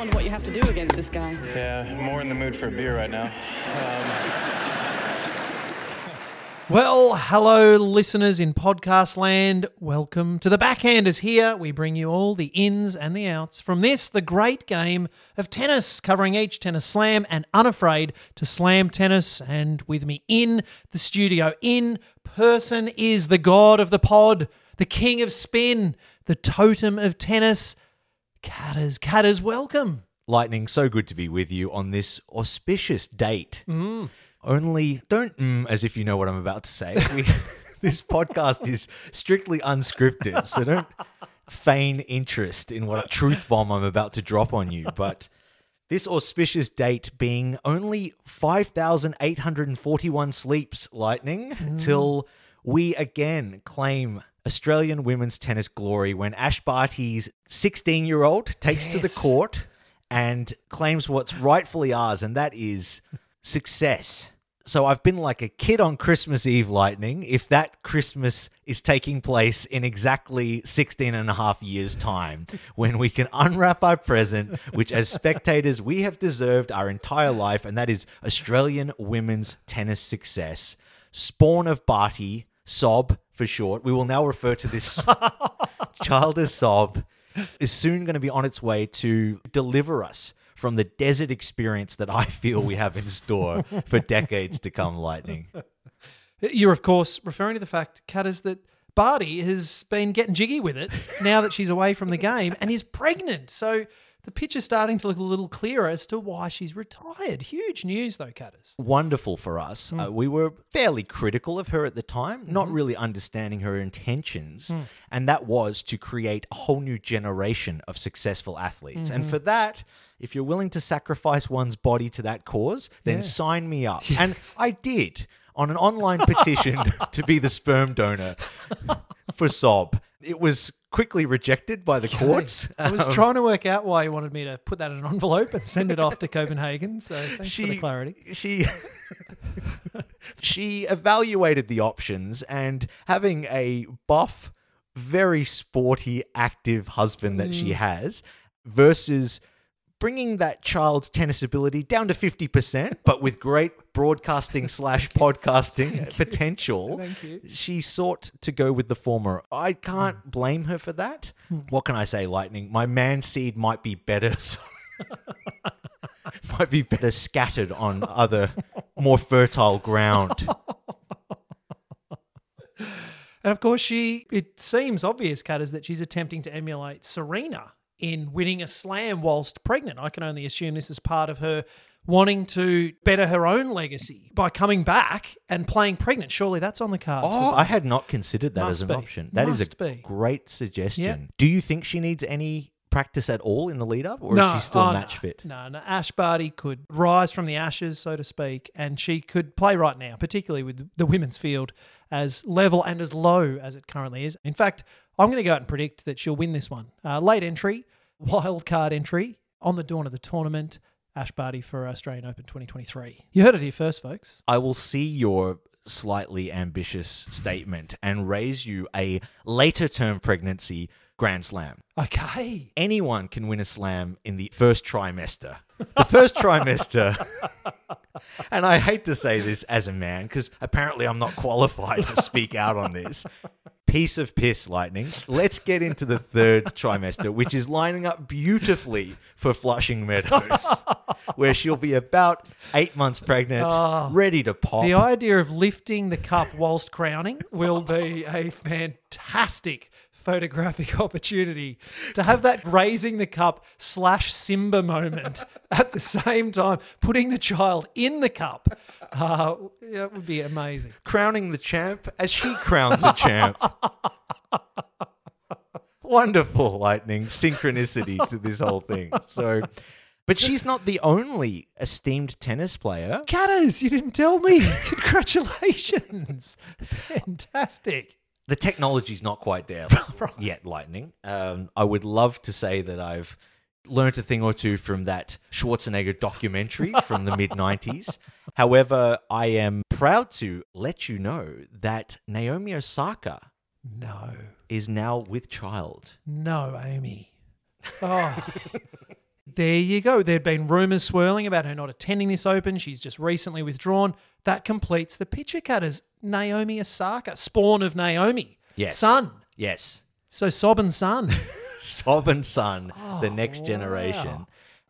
wonder what you have to do against this guy. Yeah, more in the mood for a beer right now. Um, well, hello, listeners in podcast land. Welcome to the Backhanders. Here we bring you all the ins and the outs from this, the great game of tennis, covering each tennis slam and unafraid to slam tennis. And with me in the studio, in person, is the god of the pod, the king of spin, the totem of tennis, Catters. Catters, welcome. Lightning, so good to be with you on this auspicious date. Only don't mm, as if you know what I'm about to say. We, this podcast is strictly unscripted, so don't feign interest in what a truth bomb I'm about to drop on you. But this auspicious date being only 5,841 sleeps, Lightning, till we again claim Australian women's tennis glory when Ash Barty's 16 year old takes to the court and claims what's rightfully ours, and that is success. So I've been like a kid on Christmas Eve lightning. If that Christmas is taking place in exactly 16 and a half years' time, when we can unwrap our present, which as spectators we have deserved our entire life, and that is Australian women's tennis success. Spawn of Barty, Sob for short. We will now refer to this child as Sob is soon going to be on its way to deliver us from the desert experience that I feel we have in store for decades to come, Lightning. You're, of course, referring to the fact, Catters, that Barty has been getting jiggy with it now that she's away from the game and is pregnant. So the picture's starting to look a little clearer as to why she's retired. Huge news, though, Catters. Wonderful for us. Hmm. Uh, we were fairly critical of her at the time, not mm-hmm. really understanding her intentions. Hmm. And that was to create a whole new generation of successful athletes. And mm-hmm. for that, if you're willing to sacrifice one's body to that cause, then sign me up. And I did on an online petition to be the sperm donor for Sob. It was quickly rejected by the courts. I was trying to work out why you wanted me to put that in an envelope and send it off to Copenhagen. So thanks for the clarity. She she evaluated the options and having a buff, very sporty, active husband that Mm. she has versus bringing that child's tennis ability down to 50%, but with great broadcasting slash podcasting potential. Thank you. She sought to go with the former. I can't hmm. blame her for that. Hmm. What can I say, Lightning? My man seed might be better. might be better scattered on other more fertile ground. And of course, she, it seems obvious, Catters, that she's attempting to emulate Serena in winning a slam whilst pregnant. I can only assume this is part of her wanting to better her own legacy by coming back and playing pregnant. Surely that's on the cards. Oh, I had not considered that Must as an be. option. That is Must a be. great suggestion. Do you think she needs any practice at all in the lead up, or is she still oh, match fit? No, no. Ash Barty could rise from the ashes, so to speak, and she could play right now, particularly with the women's field as level and as low as it currently is. In fact, I'm going to go out and predict that she'll win this one. Uh, late entry, wild card entry on the dawn of the tournament. Ash Barty for Australian Open 2023. You heard it here first, folks. I will see your slightly ambitious statement and raise you a later term pregnancy grand slam. Okay. Anyone can win a slam in the first trimester. The first trimester. And I hate to say this as a man because apparently I'm not qualified to speak out on this. Piece of piss, Lightning. Let's get into the third trimester, which is lining up beautifully for Flushing Meadows, where she'll be about eight months pregnant, ah. ready to pop. The idea of lifting the cup whilst crowning will be a fantastic photographic opportunity to have that raising the cup slash Simba moment at the same time, putting the child in the cup. Uh, that would be amazing. crowning the champ as she crowns a champ. Wonderful lightning synchronicity to this whole thing. So, but she's not the only esteemed tennis player. Catters, you didn't tell me. Congratulations. Fantastic. The technology's not quite there yet, lightning. Um, I would love to say that I've learnt a thing or two from that Schwarzenegger documentary from the mid 90s. However, I am proud to let you know that Naomi Osaka No. is now with child. No, Amy. Oh. there you go. There'd been rumours swirling about her not attending this Open. She's just recently withdrawn. That completes the picture cutters. Naomi Osaka, spawn of Naomi. Yes. Son. Yes. So Sob and son. Sob and Son, Oh, the next generation.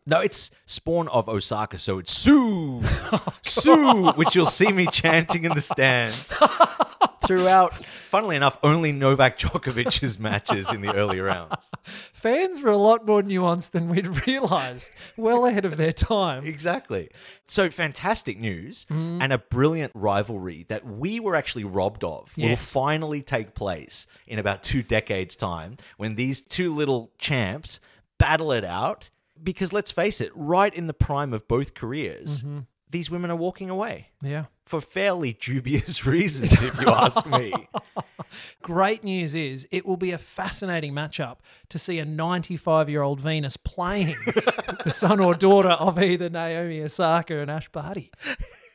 No, it's spawn of Osaka, so it's Sue, oh, Sue, which you'll see me chanting in the stands throughout. Funnily enough, only Novak Djokovic's matches in the early rounds. Fans were a lot more nuanced than we'd realised. Well ahead of their time. Exactly. So fantastic news Mm-hmm. and a brilliant rivalry that we were actually robbed of will finally take place in about two decades' time when these two little champs battle it out. Because let's face it, right in the prime of both careers, Mm-hmm. These women are walking away Yeah. for fairly dubious reasons, if you ask me. Great news is it will be a fascinating matchup to see a 95 year old Venus playing the son or daughter of either Naomi Osaka and Ash Barty.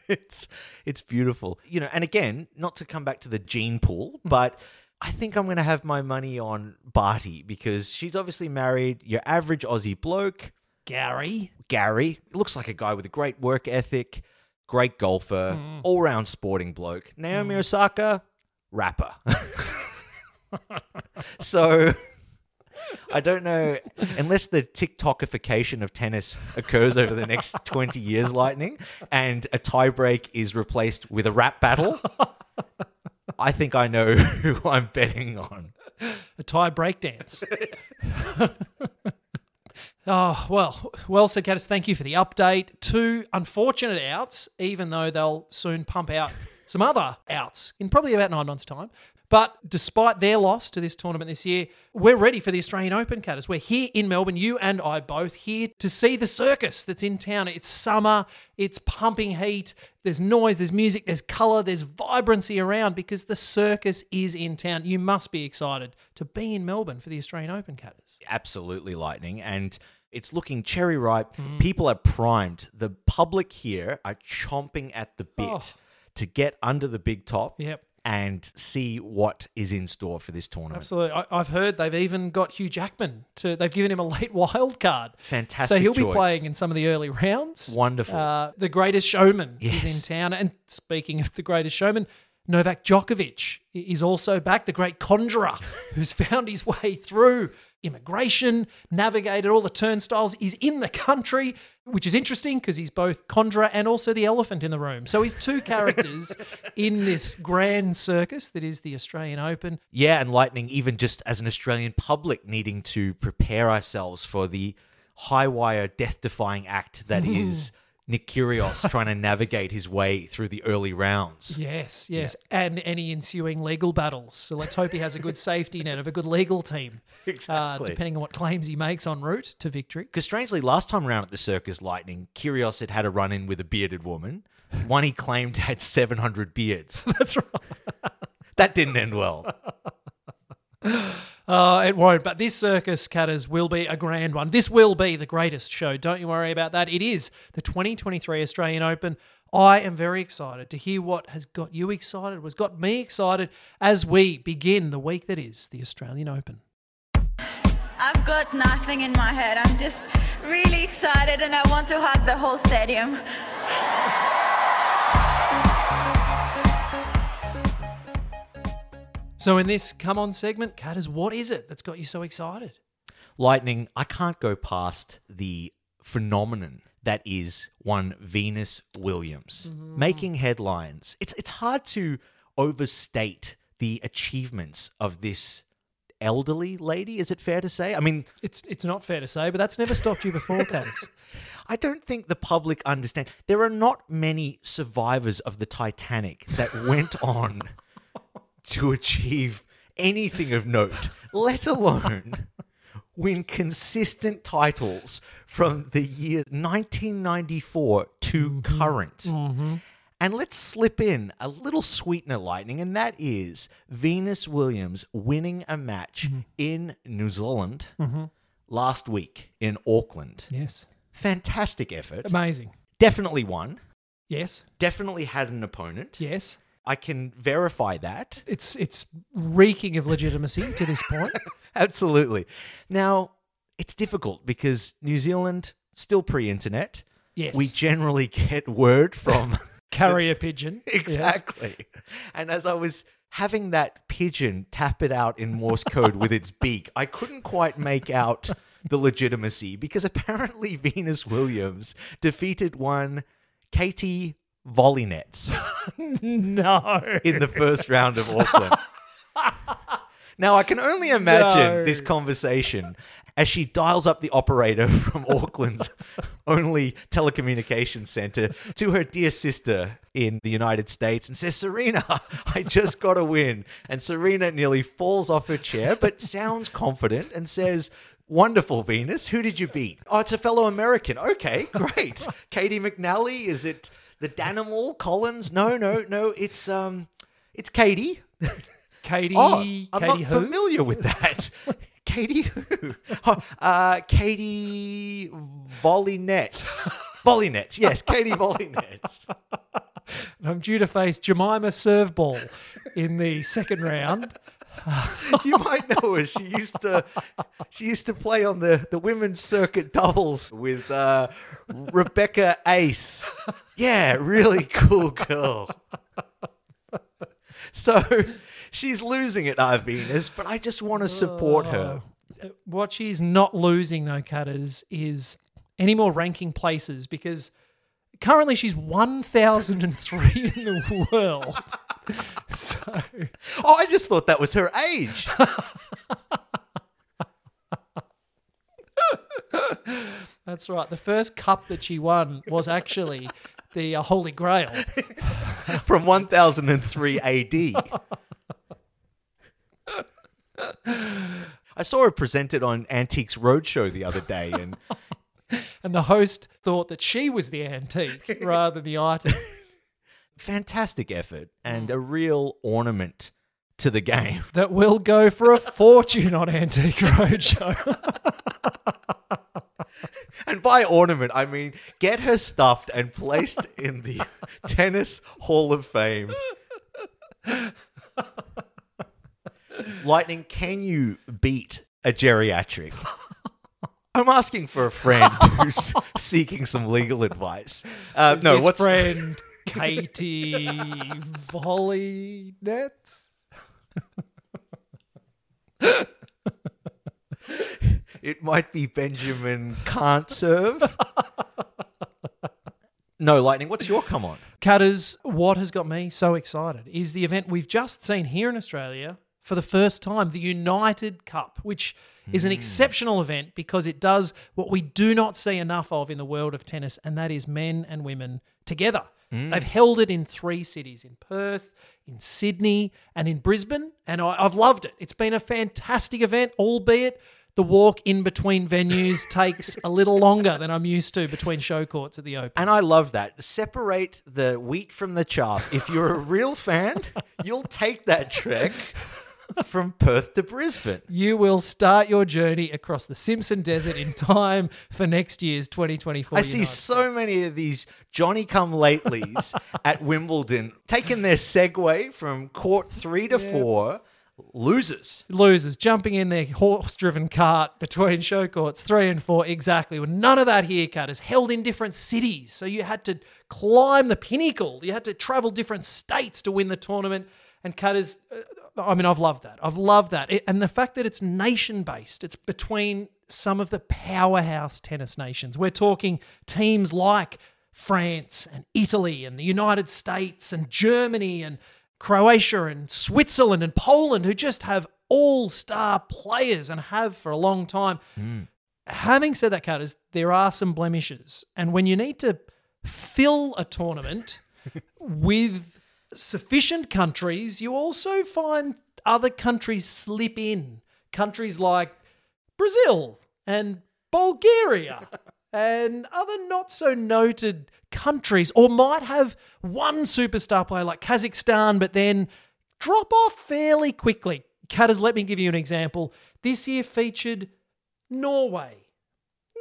it's it's beautiful. You know, and again, not to come back to the gene pool, hmm. but I think I'm going to have my money on Barty because she's obviously married your average Aussie bloke, Gary. Gary. Looks like a guy with a great work ethic, great golfer, hmm. all-round sporting bloke. Naomi hmm. Osaka, rapper. so I don't know unless the TikTokification of tennis occurs over the next 20 years, Lightning, and a tiebreak is replaced with a rap battle. I think I know who I'm betting on. a Thai breakdance. Oh, well, well said, Catters. Thank you for the update. Two unfortunate outs, even though they'll soon pump out some other outs in probably about nine months' time. But despite their loss to this tournament this year, we're ready for the Australian Open, Catters. We're here in Melbourne, you and I both, here to see the circus that's in town. It's summer, it's pumping heat, there's noise, there's music, there's colour, there's vibrancy around because the circus is in town. You must be excited to be in Melbourne for the Australian Open, Catters. absolutely lightning and it's looking cherry ripe. Mm. People are primed. The public here are chomping at the bit Oh. to get under the big top Yep. And see what is in store for this tournament. Absolutely. I, I've heard they've even got Hugh Jackman to. They've given him a late wild card. Fantastic So he'll choice. be playing in some of the early rounds. Wonderful. Uh, the Greatest Showman is in town, and speaking of the Greatest Showman, Novak Djokovic is also back. The great conjurer who's found his way through immigration, navigated all the turnstiles, is in the country, which is interesting because he's both conjurer and also the elephant in the room. So he's two characters in this grand circus that is the Australian Open. Yeah, and lightning, even just as an Australian public needing to prepare ourselves for the high wire, death defying act that mm-hmm. is Nick Kyrgios trying to navigate his way through the early rounds. Yes, yes, and any ensuing legal battles. So let's hope he has a good safety net of a good legal team. Exactly. Uh, depending on what claims he makes en route to victory. Because strangely, last time around at the Circus Lightning, Kyrgios had had a run in with a bearded woman. One he claimed had 700 beards. That's right. That didn't end well. Uh, it won't, but this circus, Catters, will be a grand one. This will be the greatest show. Don't you worry about that. It is the 2023 Australian Open. I am very excited to hear what has got you excited, what's got me excited as we begin the week that is the Australian Open. I've got nothing in my head. I'm just really excited and I want to hug the whole stadium. So, in this come on segment, Catters, what is it that's got you so excited? Lightning, I can't go past the phenomenon that is one Venus Williams mm-hmm. making headlines. It's it's hard to overstate the achievements of this elderly lady, is it fair to say? I mean, It's it's not fair to say, but that's never stopped you before, Catters. I don't think the public understand. There are not many survivors of the Titanic that went on to achieve anything of note, let alone win consistent titles from the year 1994 to mm-hmm. current. Mm-hmm. And let's slip in a little sweetener lightning, and that is Venus Williams winning a match mm-hmm. in New Zealand last week in Auckland. yes. Fantastic effort. Amazing. Definitely won. Yes. Definitely had an opponent. Yes. I can verify that. It's it's reeking of legitimacy to this point. Absolutely. Now, it's difficult because New Zealand, still pre internet. Yes. We generally get word from. Carrier pigeon. Yes. exactly. And as I was having that pigeon tap it out in Morse code with its beak, I couldn't quite make out the legitimacy because apparently Venus Williams defeated one Katie Volynets No. in the first round of Auckland. Now I can only imagine No. this conversation as she dials up the operator from Auckland's only telecommunications center to her dear sister in the United States and says, Serena, I just got a win. And Serena nearly falls off her chair, but sounds confident and says, Wonderful, Venus. Who did you beat? Oh, it's a fellow American. Okay, great. Caty McNally? Is it the Danimal Collins? No, no, no. It's um it's Katie. Katie. Oh, I'm Katie not who? familiar with that. Katie who? Oh, uh, Katie Volynets. Volynets, yes, Katie Volynets. And I'm due to face Jemima Serveball in the second round. You might know her. She used to she used to play on the, the women's circuit doubles with uh, Rebecca Ace. Yeah, really cool girl. So she's losing it, our Venus, but I just want to support her. What she's not losing, though, Catters, is any more ranking places because currently she's 1,003 in the world. So, Oh, I just thought that was her age. that's right. The first cup that she won was actually the uh, Holy Grail. from 1003 AD. I saw her presented on Antiques Roadshow the other day, and And the host thought that she was the antique rather than the item. Fantastic effort and a real ornament to the game. That will go for a fortune on Antique Roadshow. And by ornament, I mean get her stuffed and placed in the Tennis Hall of Fame. Lightning, can you beat a geriatric? I'm asking for a friend who's seeking some legal advice. Uh, no, His what's friend Katie Volley Nets? It might be Benjamin can't serve. no, Lightning, what's your come on? Catters, what has got me so excited is the event we've just seen here in Australia for the first time, the United Cup, which is an hmm. exceptional event because it does what we do not see enough of in the world of tennis, and that is men and women together. Mm. They've held it in three cities in Perth, in Sydney, and in Brisbane, and I, I've loved it. It's been a fantastic event, albeit the walk in between venues takes a little longer than I'm used to between show courts at the Open. And I love that. Separate the wheat from the chaff. If you're a real fan, you'll take that trek from Perth to Brisbane. you will start your journey across the Simpson Desert in time for next year's 2024. I see so many of these Johnny come latelys at Wimbledon taking their segue from court three to four. Losers. losers jumping in their horse-driven cart between show courts three and four. Exactly. Well, none of that here, Catters. Held in different cities, so you had to climb the pinnacle. You had to travel different states to win the tournament. And Catters, uh, I mean, I've loved that. I've loved that, It- and the fact that it's nation-based. It's between some of the powerhouse tennis nations. We're talking teams like France and Italy and the United States and Germany and Croatia and Switzerland and Poland who just have all star players and have for a long time. Hmm. Having said that, Catters, there are some blemishes. And when you need to fill a tournament with sufficient countries, you also find other countries slip in. Countries like Brazil and Bulgaria and other not so noted countries, or might have one superstar player like Kazakhstan, but then drop off fairly quickly. Catters, let me give you an example. This year featured Norway.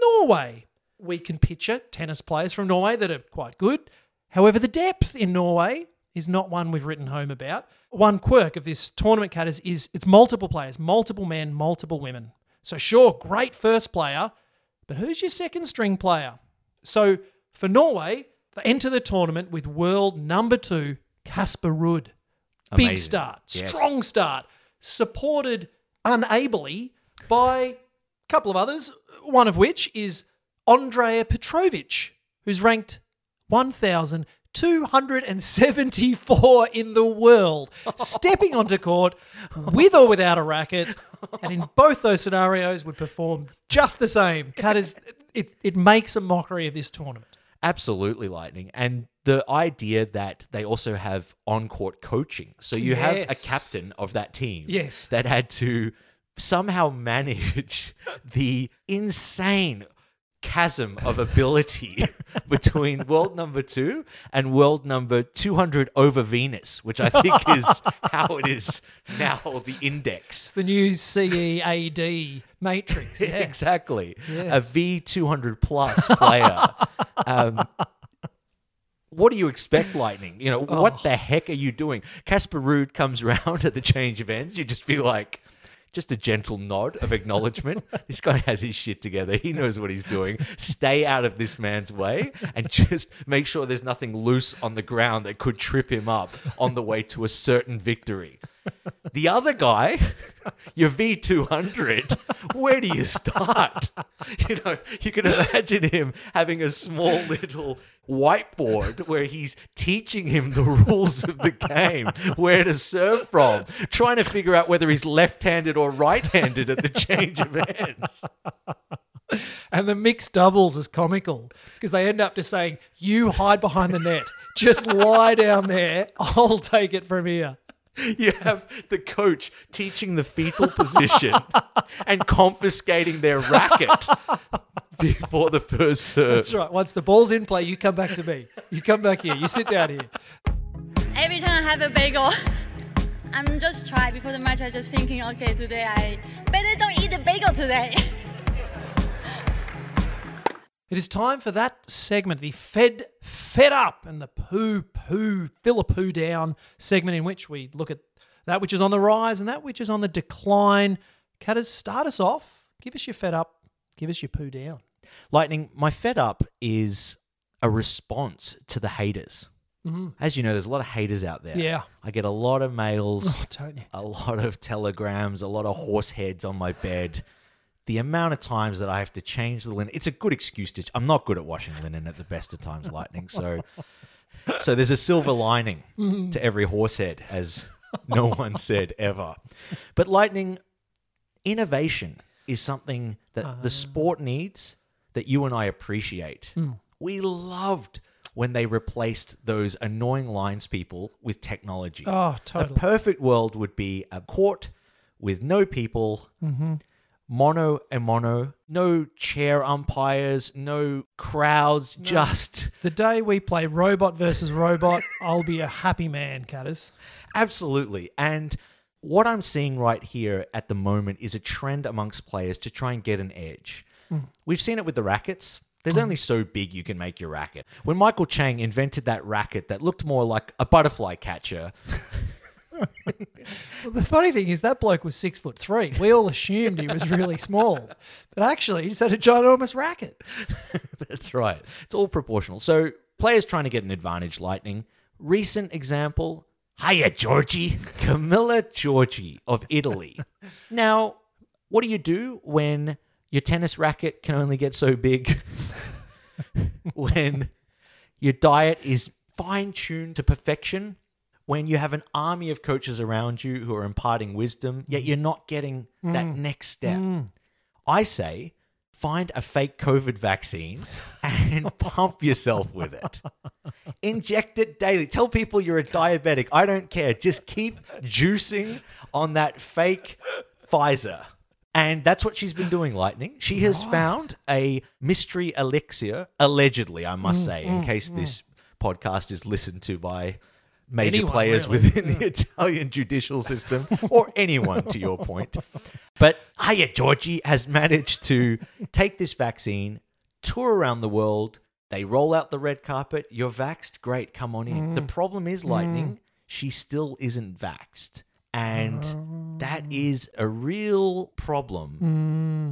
Norway. We can picture tennis players from Norway that are quite good. However, the depth in Norway is not one we've written home about. One quirk of this tournament, Cat, is, is it's multiple players, multiple men, multiple women. So, sure, great first player, but who's your second string player? So, for Norway, they enter the tournament with world number two, Casper Ruud. Big Amazing. start, Yes. strong start, supported unably by a couple of others, one of which is Andrea Petrovic, who's ranked 1,274 in the world, stepping onto court with or without a racket, and in both those scenarios would perform just the same. Catters, it, it makes a mockery of this tournament. Absolutely, Lightning. And the idea that they also have on court coaching. So you have a captain of that team Yes. that had to somehow manage the insane chasm of ability between world number two and world number 200 over Venus, which I think is how it is now the index. The new CEAD matrix. Yes. Exactly. Yes. A V200 plus player. um, what do you expect, Lightning? You know, Oh. what the heck are you doing? Casper Ruud comes around at the change of ends. You just feel like, just a gentle nod of acknowledgement. this guy has his shit together. He knows what he's doing. Stay out of this man's way and just make sure there's nothing loose on the ground that could trip him up on the way to a certain victory. The other guy, your V200, where do you start? You know, you can imagine him having a small little whiteboard where he's teaching him the rules of the game, where to serve from, trying to figure out whether he's left handed or right handed at the change of ends. And the mixed doubles is comical because they end up just saying, You hide behind the net. Just lie down there. I'll take it from here. You have the coach teaching the fetal position and confiscating their racket before the first serve. That's right. Once the ball's in play, you come back to me. You come back here. You sit down here. Every time I have a bagel, I'm just try before the match. I'm just thinking, okay, today I better don't eat the bagel today. It is time for that segment, the Fed Fed Up and the Poo Poo Fill a Poo Down segment, in which we look at that which is on the rise and that which is on the decline. Catters, start us off. Give us your Fed Up. Give us your Poo Down. Lightning, my fed up is a response to the haters. Mm-hmm. As you know, there's a lot of haters out there. Yeah. I get a lot of mails, Oh, a lot of telegrams, a lot of horse heads on my bed. The amount of times that I have to change the linen, it's a good excuse to. I'm not good at washing linen at the best of times, Lightning. So, so there's a silver lining mm-hmm. to every horse head, as no one said ever. But Lightning, innovation is something that the ah. sport needs that you and I appreciate. Hmm. We loved when they replaced those annoying lines people with technology. Oh, totally. A perfect world would be a court with no people, mm-hmm. mono and mono, no chair umpires, no crowds, just The day we play robot versus robot, I'll be a happy man, Catters. Absolutely. And what I'm seeing right here at the moment is a trend amongst players to try and get an edge. Hmm. We've seen it with the rackets. There's hmm. only so big you can make your racket. When Michael Chang invented that racket that looked more like a butterfly catcher, Well, the funny thing is that bloke was six foot three. We all assumed he was really small, but actually he just had a ginormous racket. That's right. It's all proportional. So players trying to get an advantage, Lightning. Recent example, hiya, Georgie. Camila Giorgi of Italy. now, what do you do when your tennis racket can only get so big? when your diet is fine tuned to perfection? When you have an army of coaches around you who are imparting wisdom, yet you're not getting that mm. next step? Mm. I say find a fake COVID vaccine and pump yourself with it. Inject it daily. Tell people you're a diabetic. I don't care. Just keep juicing on that fake Pfizer. And that's what she's been doing, Lightning. She has found a mystery elixir, allegedly, I must mm, say, in mm, case mm. this podcast is listened to by major Anyone, players really. within the Italian judicial system or anyone, to your point. But Hiya Georgie has managed to take this vaccine, tour around the world, They roll out the red carpet. You're vaxxed. Great, come on in. The Mm. problem is, Lightning, she still isn't vaxxed. And that Oh. is a real problem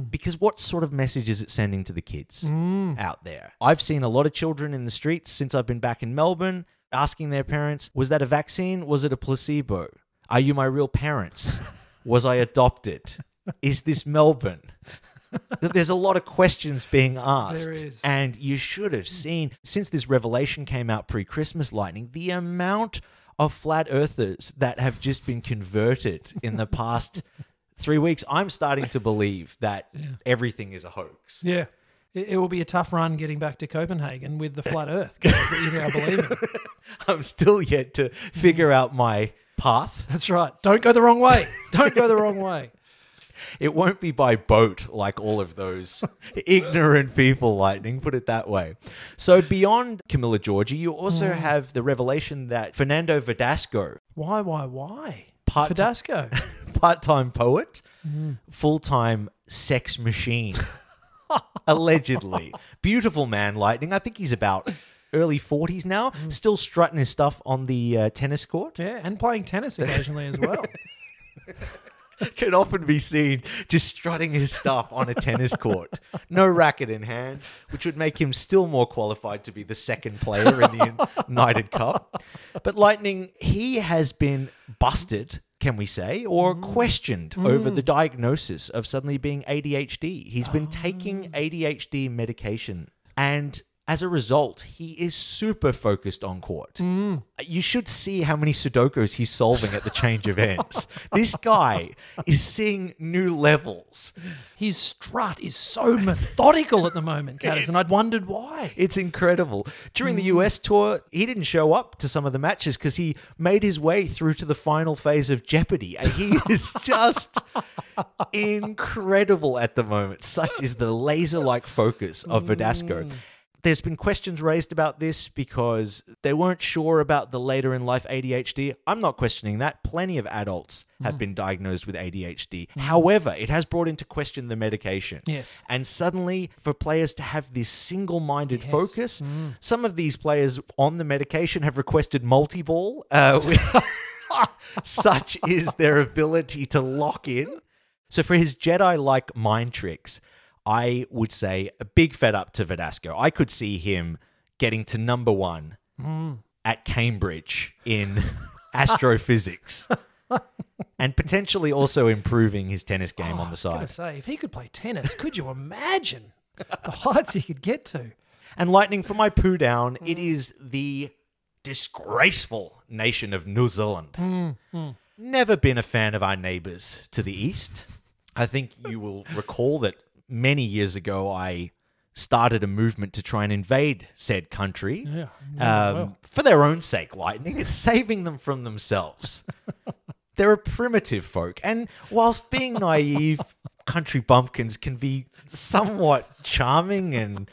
Mm. because what sort of message is it sending to the kids Mm. out there? I've seen a lot of children in the streets since I've been back in Melbourne asking their parents, was that a vaccine? Was it a placebo? Are you my real parents? Was I adopted? Is this Melbourne? There's a lot of questions being asked. There is. And you should have seen, since this revelation came out pre Christmas lightning, the amount of flat earthers that have just been converted in the past three weeks. I'm starting to believe that everything is a hoax. Yeah. It, it will be a tough run getting back to Copenhagen with the flat earth guys that you now believe in. I'm still yet to figure mm. out my path. That's right. Don't go the wrong way. Don't go the wrong way. It won't be by boat like all of those ignorant people, Lightning, put it that way. So, beyond Camila Giorgi, you also hmm. have the revelation that Fernando Verdasco, Why, why, why? Part- Fidasco. part time poet, hmm. full time sex machine, allegedly. Beautiful man, Lightning. I think he's about early 40s now, hmm. still strutting his stuff on the uh, tennis court. Yeah, and playing tennis occasionally as well. can often be seen just strutting his stuff on a tennis court. No racket in hand, which would make him still more qualified to be the second player in the United Cup. But Lightning, he has been busted, can we say, or mm. questioned over mm. the diagnosis of suddenly being ADHD. He's been taking ADHD medication and as a result, he is super focused on court. Mm. You should see how many Sudokus he's solving at the change of ends. this guy is seeing new levels. His strut is so methodical at the moment, Catters, and I'd wondered why. It's incredible. During the mm. US tour, he didn't show up to some of the matches because he made his way through to the final phase of Jeopardy. And he is just incredible at the moment. Such is the laser like focus of Verdasco. Mm. There's been questions raised about this because they weren't sure about the later in life ADHD. I'm not questioning that. Plenty of adults have hmm. been diagnosed with ADHD. Hmm. However, it has brought into question the medication. Yes. And suddenly, for players to have this single minded focus, hmm. some of these players on the medication have requested multi ball. Uh, such is their ability to lock in. So, for his Jedi like mind tricks, I would say a big fed up to Verdasco. I could see him getting to number one hmm. at Cambridge in astrophysics. And potentially also improving his tennis game oh, on the I side. gotta say, if he could play tennis, could you imagine the heights he could get to? And lightning for my poo down, it hmm. is the disgraceful nation of New Zealand. Hmm, Never been a fan of our neighbors to the east. I think you will recall that many years ago I started a movement to try and invade said country Yeah, um, for their own sake, lightning. It's saving them from themselves. They're a primitive folk. And whilst being naive, country bumpkins can be somewhat charming and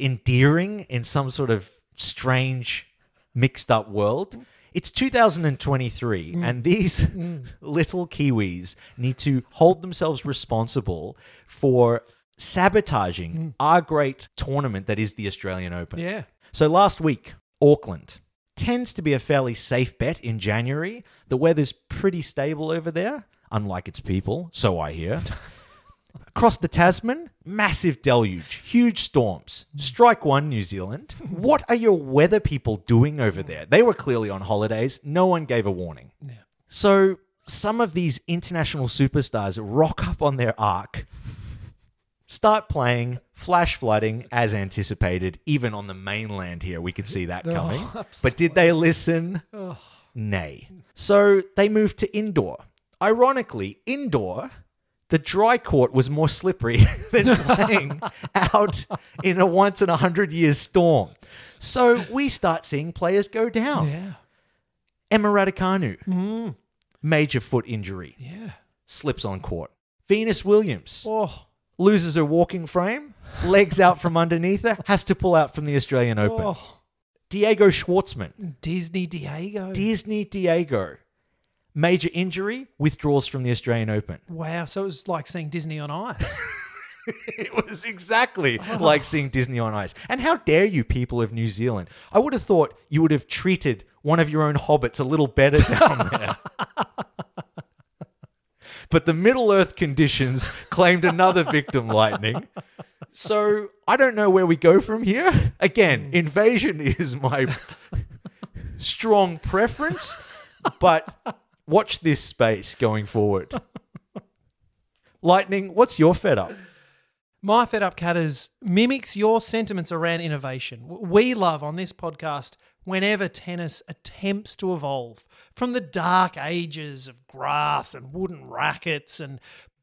endearing in some sort of strange, mixed up world. It's 2023, mm. and these mm. little Kiwis need to hold themselves responsible for sabotaging mm. our great tournament that is the Australian Open. Yeah. So last week, Auckland tends to be a fairly safe bet in January. The weather's pretty stable over there, unlike its people, so I hear. Across the Tasman, massive deluge, huge storms. Strike one, New Zealand. What are your weather people doing over there? They were clearly on holidays. No one gave a warning. So some of these international superstars rock up on their arc, start playing, flash flooding as anticipated. Even on the mainland here, we could see that oh, coming. but did they listen? Nay. So they moved to indoor. Ironically, indoor, the dry court was more slippery than playing out in a once in a hundred years storm. So we start seeing players go down. Yeah. Emma Raducanu, mm-hmm. major foot injury, Yeah. slips on court. Venus Williams Oh, loses her walking frame, legs out from underneath her, has to pull out from the Australian Open. oh. Diego Schwartzman, Disney Diego. Disney Diego, major injury, withdraws from the Australian Open. wow. So it was like seeing Disney on ice. it was exactly oh. like seeing Disney on Ice. And how dare you, people of New Zealand? I would have thought you would have treated one of your own hobbits a little better down there. but the Middle Earth conditions claimed another victim, Lightning. So I don't know where we go from here. Again, hmm. invasion is my strong preference, but watch this space going forward. Lightning, what's your fed up? My Fed Up Catters mimics your sentiments around innovation. We love on this podcast whenever tennis attempts to evolve from the dark ages of grass and wooden rackets and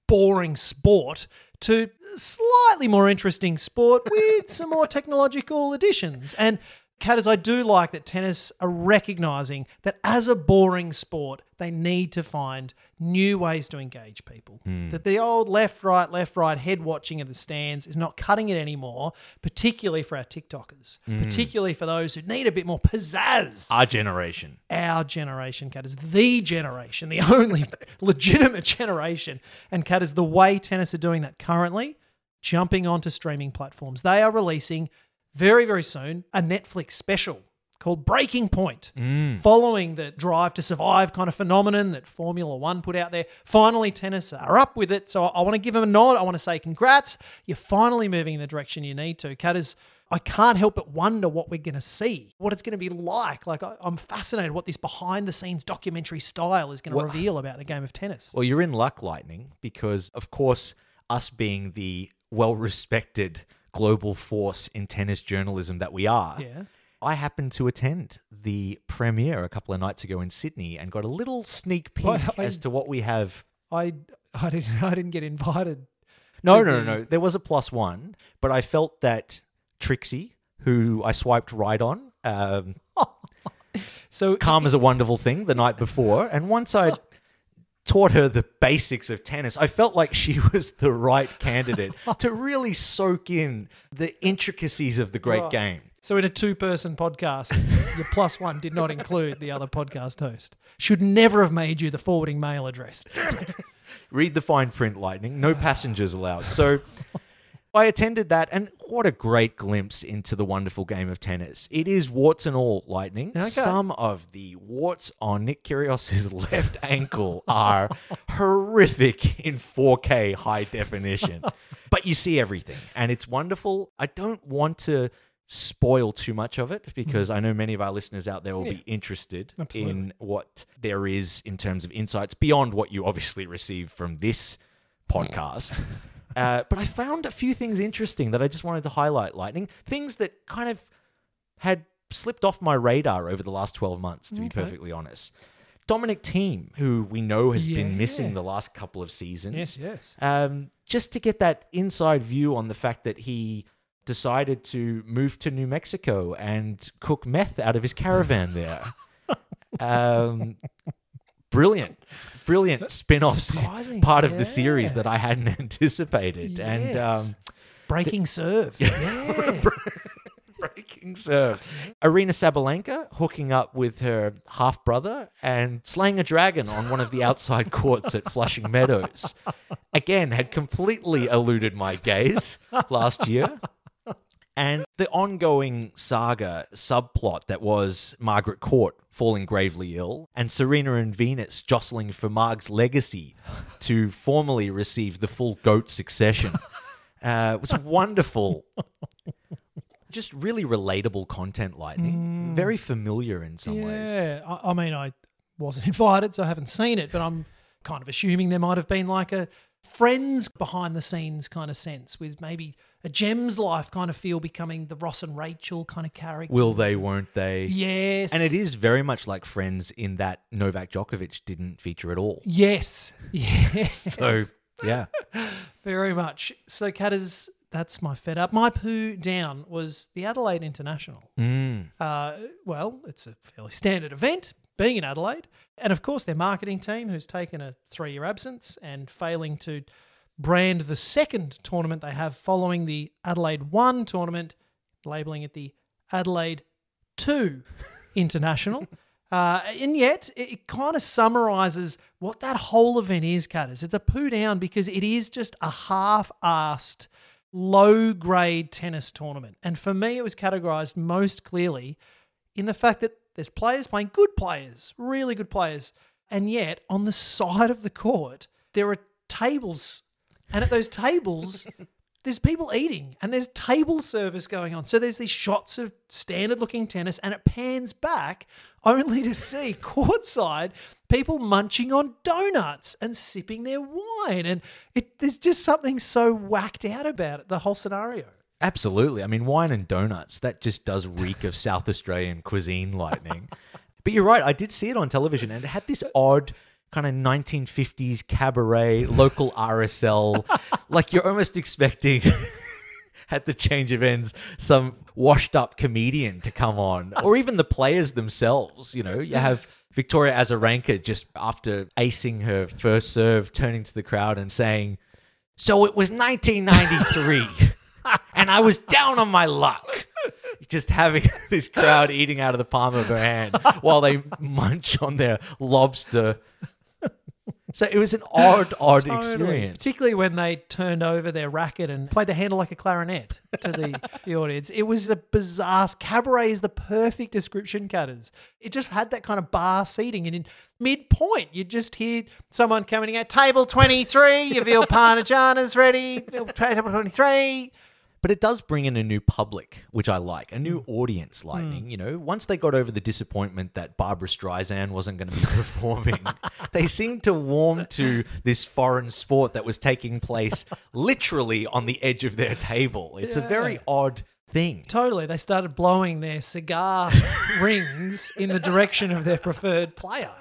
boring sport to slightly more interesting sport with some more technological additions. And Catters, I do like that tennis are recognizing that as a boring sport, they need to find new ways to engage people. Hmm. That the old left, right, left, right head watching of the stands is not cutting it anymore, particularly for our TikTokers, hmm. particularly for those who need a bit more pizzazz Our generation. our generation, Cat, is the generation, the only legitimate generation. And Cat is the way tennis are doing that currently, jumping onto streaming platforms. They are releasing very, very soon a Netflix special called Breaking Point, mm. following the Drive to Survive kind of phenomenon that Formula One put out there. Finally, tennis are up with it. So I want to give them a nod. I want to say congrats. You're finally moving in the direction you need to. Is. I can't help but wonder what we're going to see, what it's going to be like. Like, I, I'm fascinated what this behind the scenes documentary style is going to Well- reveal about the game of tennis. Well, you're in luck, Lightning, because of course, us being the well respected global force in tennis journalism that we are, Yeah. I happened to attend the premiere a couple of nights ago in Sydney and got a little sneak peek I- as to what we have. I, I, didn't, I didn't get invited. No, no, the- no, no. There was a plus one, but I felt that Trixie, who I swiped right on, um, So, calm as a wonderful thing the night before. And once I taught her the basics of tennis, I felt like she was the right candidate to really soak in the intricacies of the great Right. game. so in a two person podcast, your plus one did not include the other podcast host. Should never have made you the forwarding mail address. Read the fine print, Lightning. No passengers allowed. So I attended that, and what a great glimpse into the wonderful game of tennis. It is warts and all, Lightning. Okay. Some of the warts on Nick Kyrgios's left ankle are horrific in 4K high definition. but you see everything, and it's wonderful. I don't want to spoil too much of it because mm-hmm. I know many of our listeners out there will be interested Absolutely. in what there is in terms of insights beyond what you obviously receive from this podcast. Uh, but I found a few things interesting that I just wanted to highlight, Lightning. Things that kind of had slipped off my radar over the last 12 months, to be perfectly honest. Dominic Thiem, who we know has been Yeah. missing the last couple of seasons. Yes, yes. Um, just to get that inside view on the fact that he decided to move to New Mexico and cook meth out of his caravan there. um, brilliant, brilliant spin-off se- Surprising, part of the series that I hadn't anticipated. And um, Breaking serve. Yeah. breaking serve. Aryna Sabalenka hooking up with her half brother and slaying a dragon on one of the outside courts at Flushing Meadows. Again, had completely eluded my gaze last year. And the ongoing saga subplot that was Margaret Court falling gravely ill and Serena and Venus jostling for Marg's legacy to formally receive the full GOAT succession uh, was wonderful. Just really relatable content lightning. Very familiar in some ways. Yeah, I, I mean, I wasn't invited, so I haven't seen it, but I'm kind of assuming there might have been like a friends behind the scenes kind of sense with maybe a Gem's life kind of feel becoming the Ross and Rachel kind of character. will they won't they Yes. and it is very much like friends in that novak djokovic didn't feature at all Yes. Yes. so yeah Very much. So, Catters, that's my fed up. My poo down was the Adelaide International. Uh, well, it's a fairly standard event, being in Adelaide. And of course, their marketing team, who's taken a three year absence and failing to brand the second tournament they have following the Adelaide 1 tournament, labeling it the Adelaide 2 International. Uh, and yet, it, it kind of summarizes what that whole event is, Catters. It's a poo down because it is just a half assed, low grade tennis tournament. And for me, it was categorized most clearly in the fact that there's players playing good players, really good players. And yet, on the side of the court, there are tables. And at those tables, there's people eating and there's table service going on. So there's these shots of standard looking tennis and it pans back only to see courtside people munching on donuts and sipping their wine. And it, there's just something so whacked out about it, the whole scenario. Absolutely. I mean, wine and donuts, that just does reek of South Australian cuisine lightning. but you're right, I did see it on television and it had this odd kind of 1950s cabaret, local RSL. like you're almost expecting at the change of ends some washed up comedian to come on or even the players themselves, you know. You have Victoria Azarenka just after acing her first serve turning to the crowd and saying, "So it was 1993." and I was down on my luck. Just having this crowd eating out of the palm of her hand while they munch on their lobster. So it was an odd, odd Totally. experience. Particularly when they turned over their racket and played the handle like a clarinet to the, the audience. It was a bizarre. Cabaret is the perfect description, Catters. It just had that kind of bar seating. And in midpoint, you'd just hear someone coming out, table 23, your veal parmigiana's ready, table 23. But it does bring in a new public, which I like, a new mm. audience. Mm. Lightning, you know, once they got over the disappointment that Barbara Streisand wasn't going to be performing, they seemed to warm to this foreign sport that was taking place literally on the edge of their table. It's a very odd thing. Totally. They started blowing their cigar rings in the direction of their preferred player.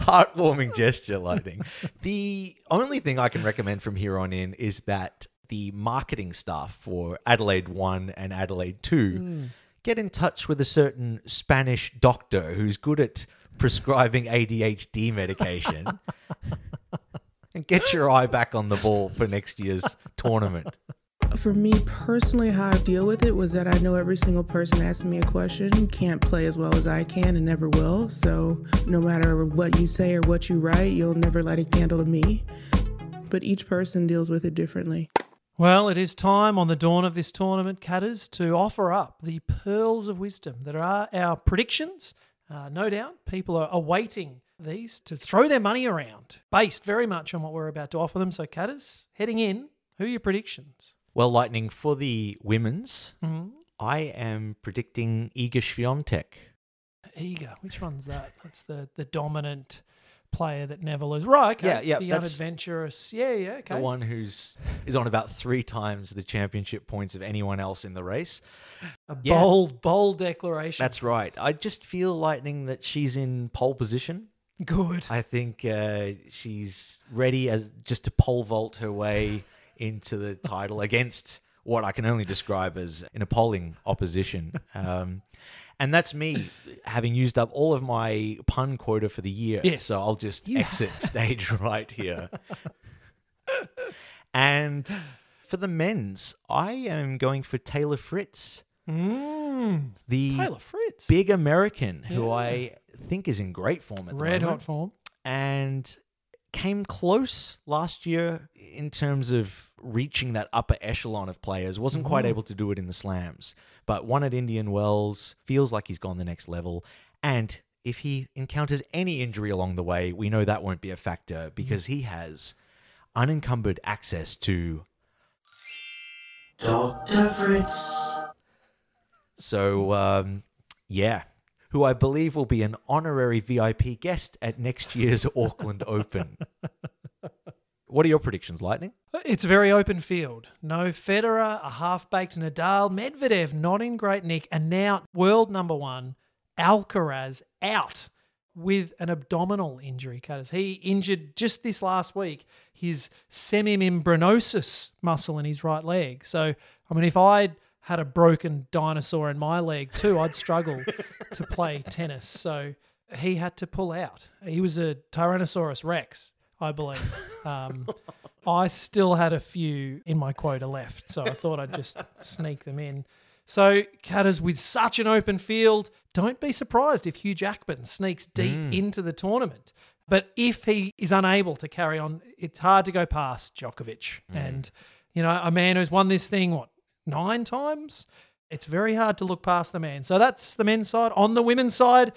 heartwarming gesture Lightning. The only thing I can recommend from here on in is that the marketing staff for Adelaide 1 and Adelaide 2 hmm. get in touch with a certain Spanish doctor who's good at prescribing ADHD medication and get your eye back on the ball for next year's tournament. For me personally, how I deal with it was that I know every single person asking me a question can't play as well as I can and never will. So no matter what you say or what you write, you'll never light a candle to me. But each person deals with it differently. Well, it is time on the dawn of this tournament, Catters, to offer up the pearls of wisdom that are our predictions. Uh, no doubt people are awaiting these to throw their money around, based very much on what we're about to offer them. So, Catters, heading in, who are your predictions? Well, Lightning, for the women's, I am predicting Iga Swiatek. Eager. Which one's that? That's the, the dominant player that never loses. Right, okay. Yeah, yeah, The that's- unadventurous. Yeah, yeah, okay. the one who's is on about three times the championship points of anyone else in the race. A yeah. bold, bold declaration. That's right. I just feel lightning that she's in pole position. good. I think uh, she's ready as just to pole vault her way into the title against what I can only describe as an appalling opposition. Um, and that's me having used up all of my pun quota for the year. Yes. So I'll just You exit stage right here. and for the men's, I am going for Taylor Fritz, Mm, the Taylor Fritz. big American who Yeah. I think is in great form at the Red moment hot form. and came close last year in terms of reaching that upper echelon of players. Wasn't quite able to do it in the slams, but won at Indian Wells. Feels like he's gone the next level. And if he encounters any injury along the way, we know that won't be a factor because he has unencumbered access to Dr. Fritz. So, um, yeah, who I believe will be an honorary VIP guest at next year's Auckland Open. What are your predictions, Lightning? It's a very open field. No Federer, a half baked Nadal, Medvedev not in great nick, and now world number one, Alcaraz out with an abdominal injury, Catters. He injured just this last week his semimembranosus muscle in his right leg. So, I mean, if I'd had a broken dinosaur in my leg too, I'd struggle to play tennis. So he had to pull out. He was a Tyrannosaurus Rex, I believe. Um, I still had a few in my quota left, so I thought I'd just sneak them in. So, Catters, with such an open field, don't be surprised if Hugh Jackman sneaks deep Mm. into the tournament. But if he is unable to carry on, it's hard to go past Djokovic. Mm. And, you know, a man who's won this thing, what, nine times? It's very hard to look past the man. So that's the men's side. On the women's side,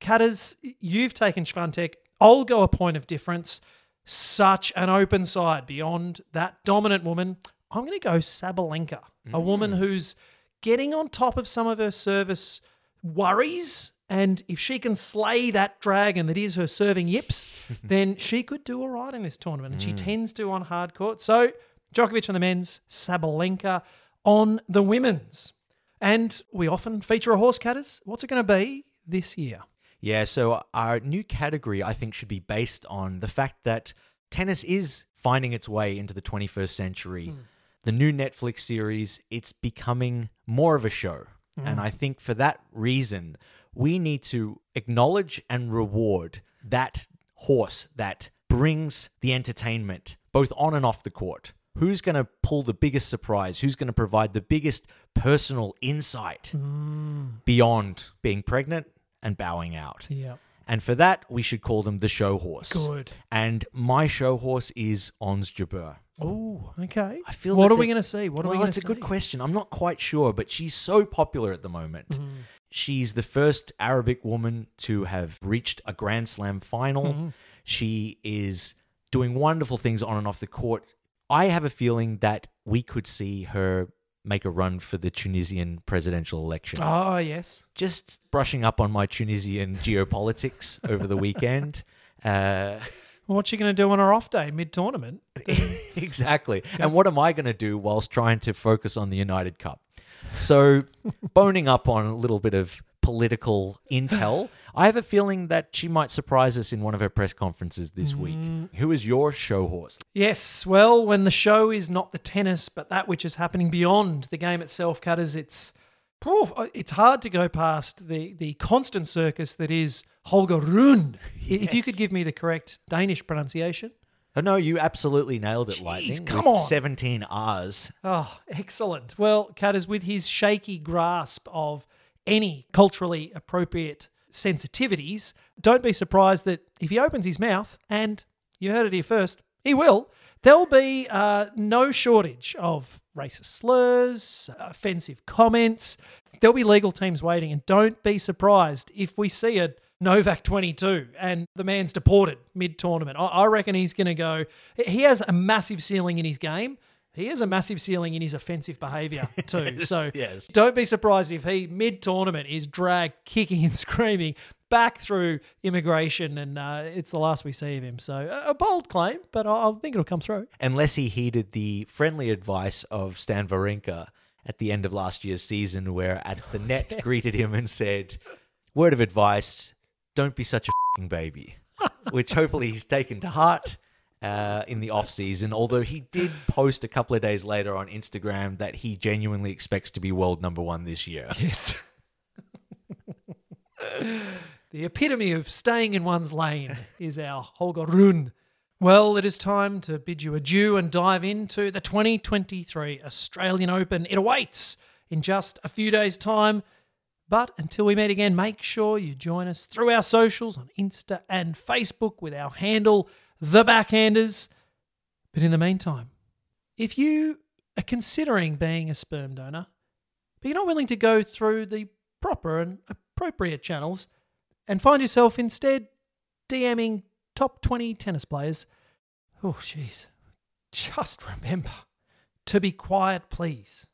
Catters, you've taken Swiatek. I'll go a point of difference. Such an open side beyond that dominant woman. I'm going to go Sabalenka, a woman mm. who's getting on top of some of her service worries. And if she can slay that dragon that is her serving yips, then she could do all right in this tournament. And she mm. tends to on hard court. So Djokovic on the men's, Sabalenka on the women's. And we often feature a horse Catters. What's it going to be this year? Yeah, so our new category, I think, should be based on the fact that tennis is finding its way into the 21st century. Hmm. The new Netflix series, it's becoming more of a show. Hmm. And I think for that reason, we need to acknowledge and reward that horse that brings the entertainment both on and off the court. Who's going to pull the biggest surprise? Who's going to provide the biggest personal insight beyond being pregnant and bowing out? Yeah. And for that, we should call them the show horse. Good. And my show horse is Ons Jabeur. Oh, okay. I feel What are we going to see? What are we well, going it's to a see? good question. I'm not quite sure, but she's so popular at the moment. Mm-hmm. She's the first Arabic woman to have reached a Grand Slam final. Mm-hmm. She is doing wonderful things on and off the court. I have a feeling that we could see her make a run for the Tunisian presidential election. Oh, yes. Just brushing up on my Tunisian geopolitics over the weekend. Uh, What's she going to do on her off day mid tournament? exactly. And what am I going to do whilst trying to focus on the United Cup? So, boning up on a little bit of political intel, I have a feeling that she might surprise us in one of her press conferences this mm. week. Who is your show horse? Yes. Well, when the show is not the tennis, but that which is happening beyond the game itself, Catters, it's Oof, uh, it's hard to go past the the constant circus that is Holger Rune. If you could give me the correct Danish pronunciation. Oh, no, you absolutely nailed it, Lightning. come with on. 17 R's. Oh, excellent. Well, Cutters, with his shaky grasp of any culturally appropriate sensitivities, don't be surprised that if he opens his mouth, and you heard it here first, he will, there'll be uh, no shortage of racist slurs, offensive comments. There'll be legal teams waiting, and don't be surprised if we see a Novak 22 and the man's deported mid tournament. I, I reckon he's going to go. He has a massive ceiling in his game. He has a massive ceiling in his offensive behaviour too. so yes. don't be surprised if he mid tournament is dragged kicking and screaming back through immigration, and uh, it's the last we see of him. So a, a bold claim, but I, I think it'll come through. Unless he heeded the friendly advice of Stan Wawrinka at the end of last year's season, where at the net greeted him and said, "Word of advice: don't be such a fing baby," which hopefully he's taken to heart. Uh, in the off season, although he did post a couple of days later on Instagram that he genuinely expects to be world number one this year. Yes. the epitome of staying in one's lane is our Holger Rune. Well, it is time to bid you adieu and dive into the 2023 Australian Open. It awaits in just a few days' time. But until we meet again, make sure you join us through our socials on Insta and Facebook with our handle, The Backhanders. But in the meantime, if you are considering being a sperm donor, but you're not willing to go through the proper and appropriate channels and find yourself instead DMing top 20 tennis players, oh, jeez, just remember to be quiet, please.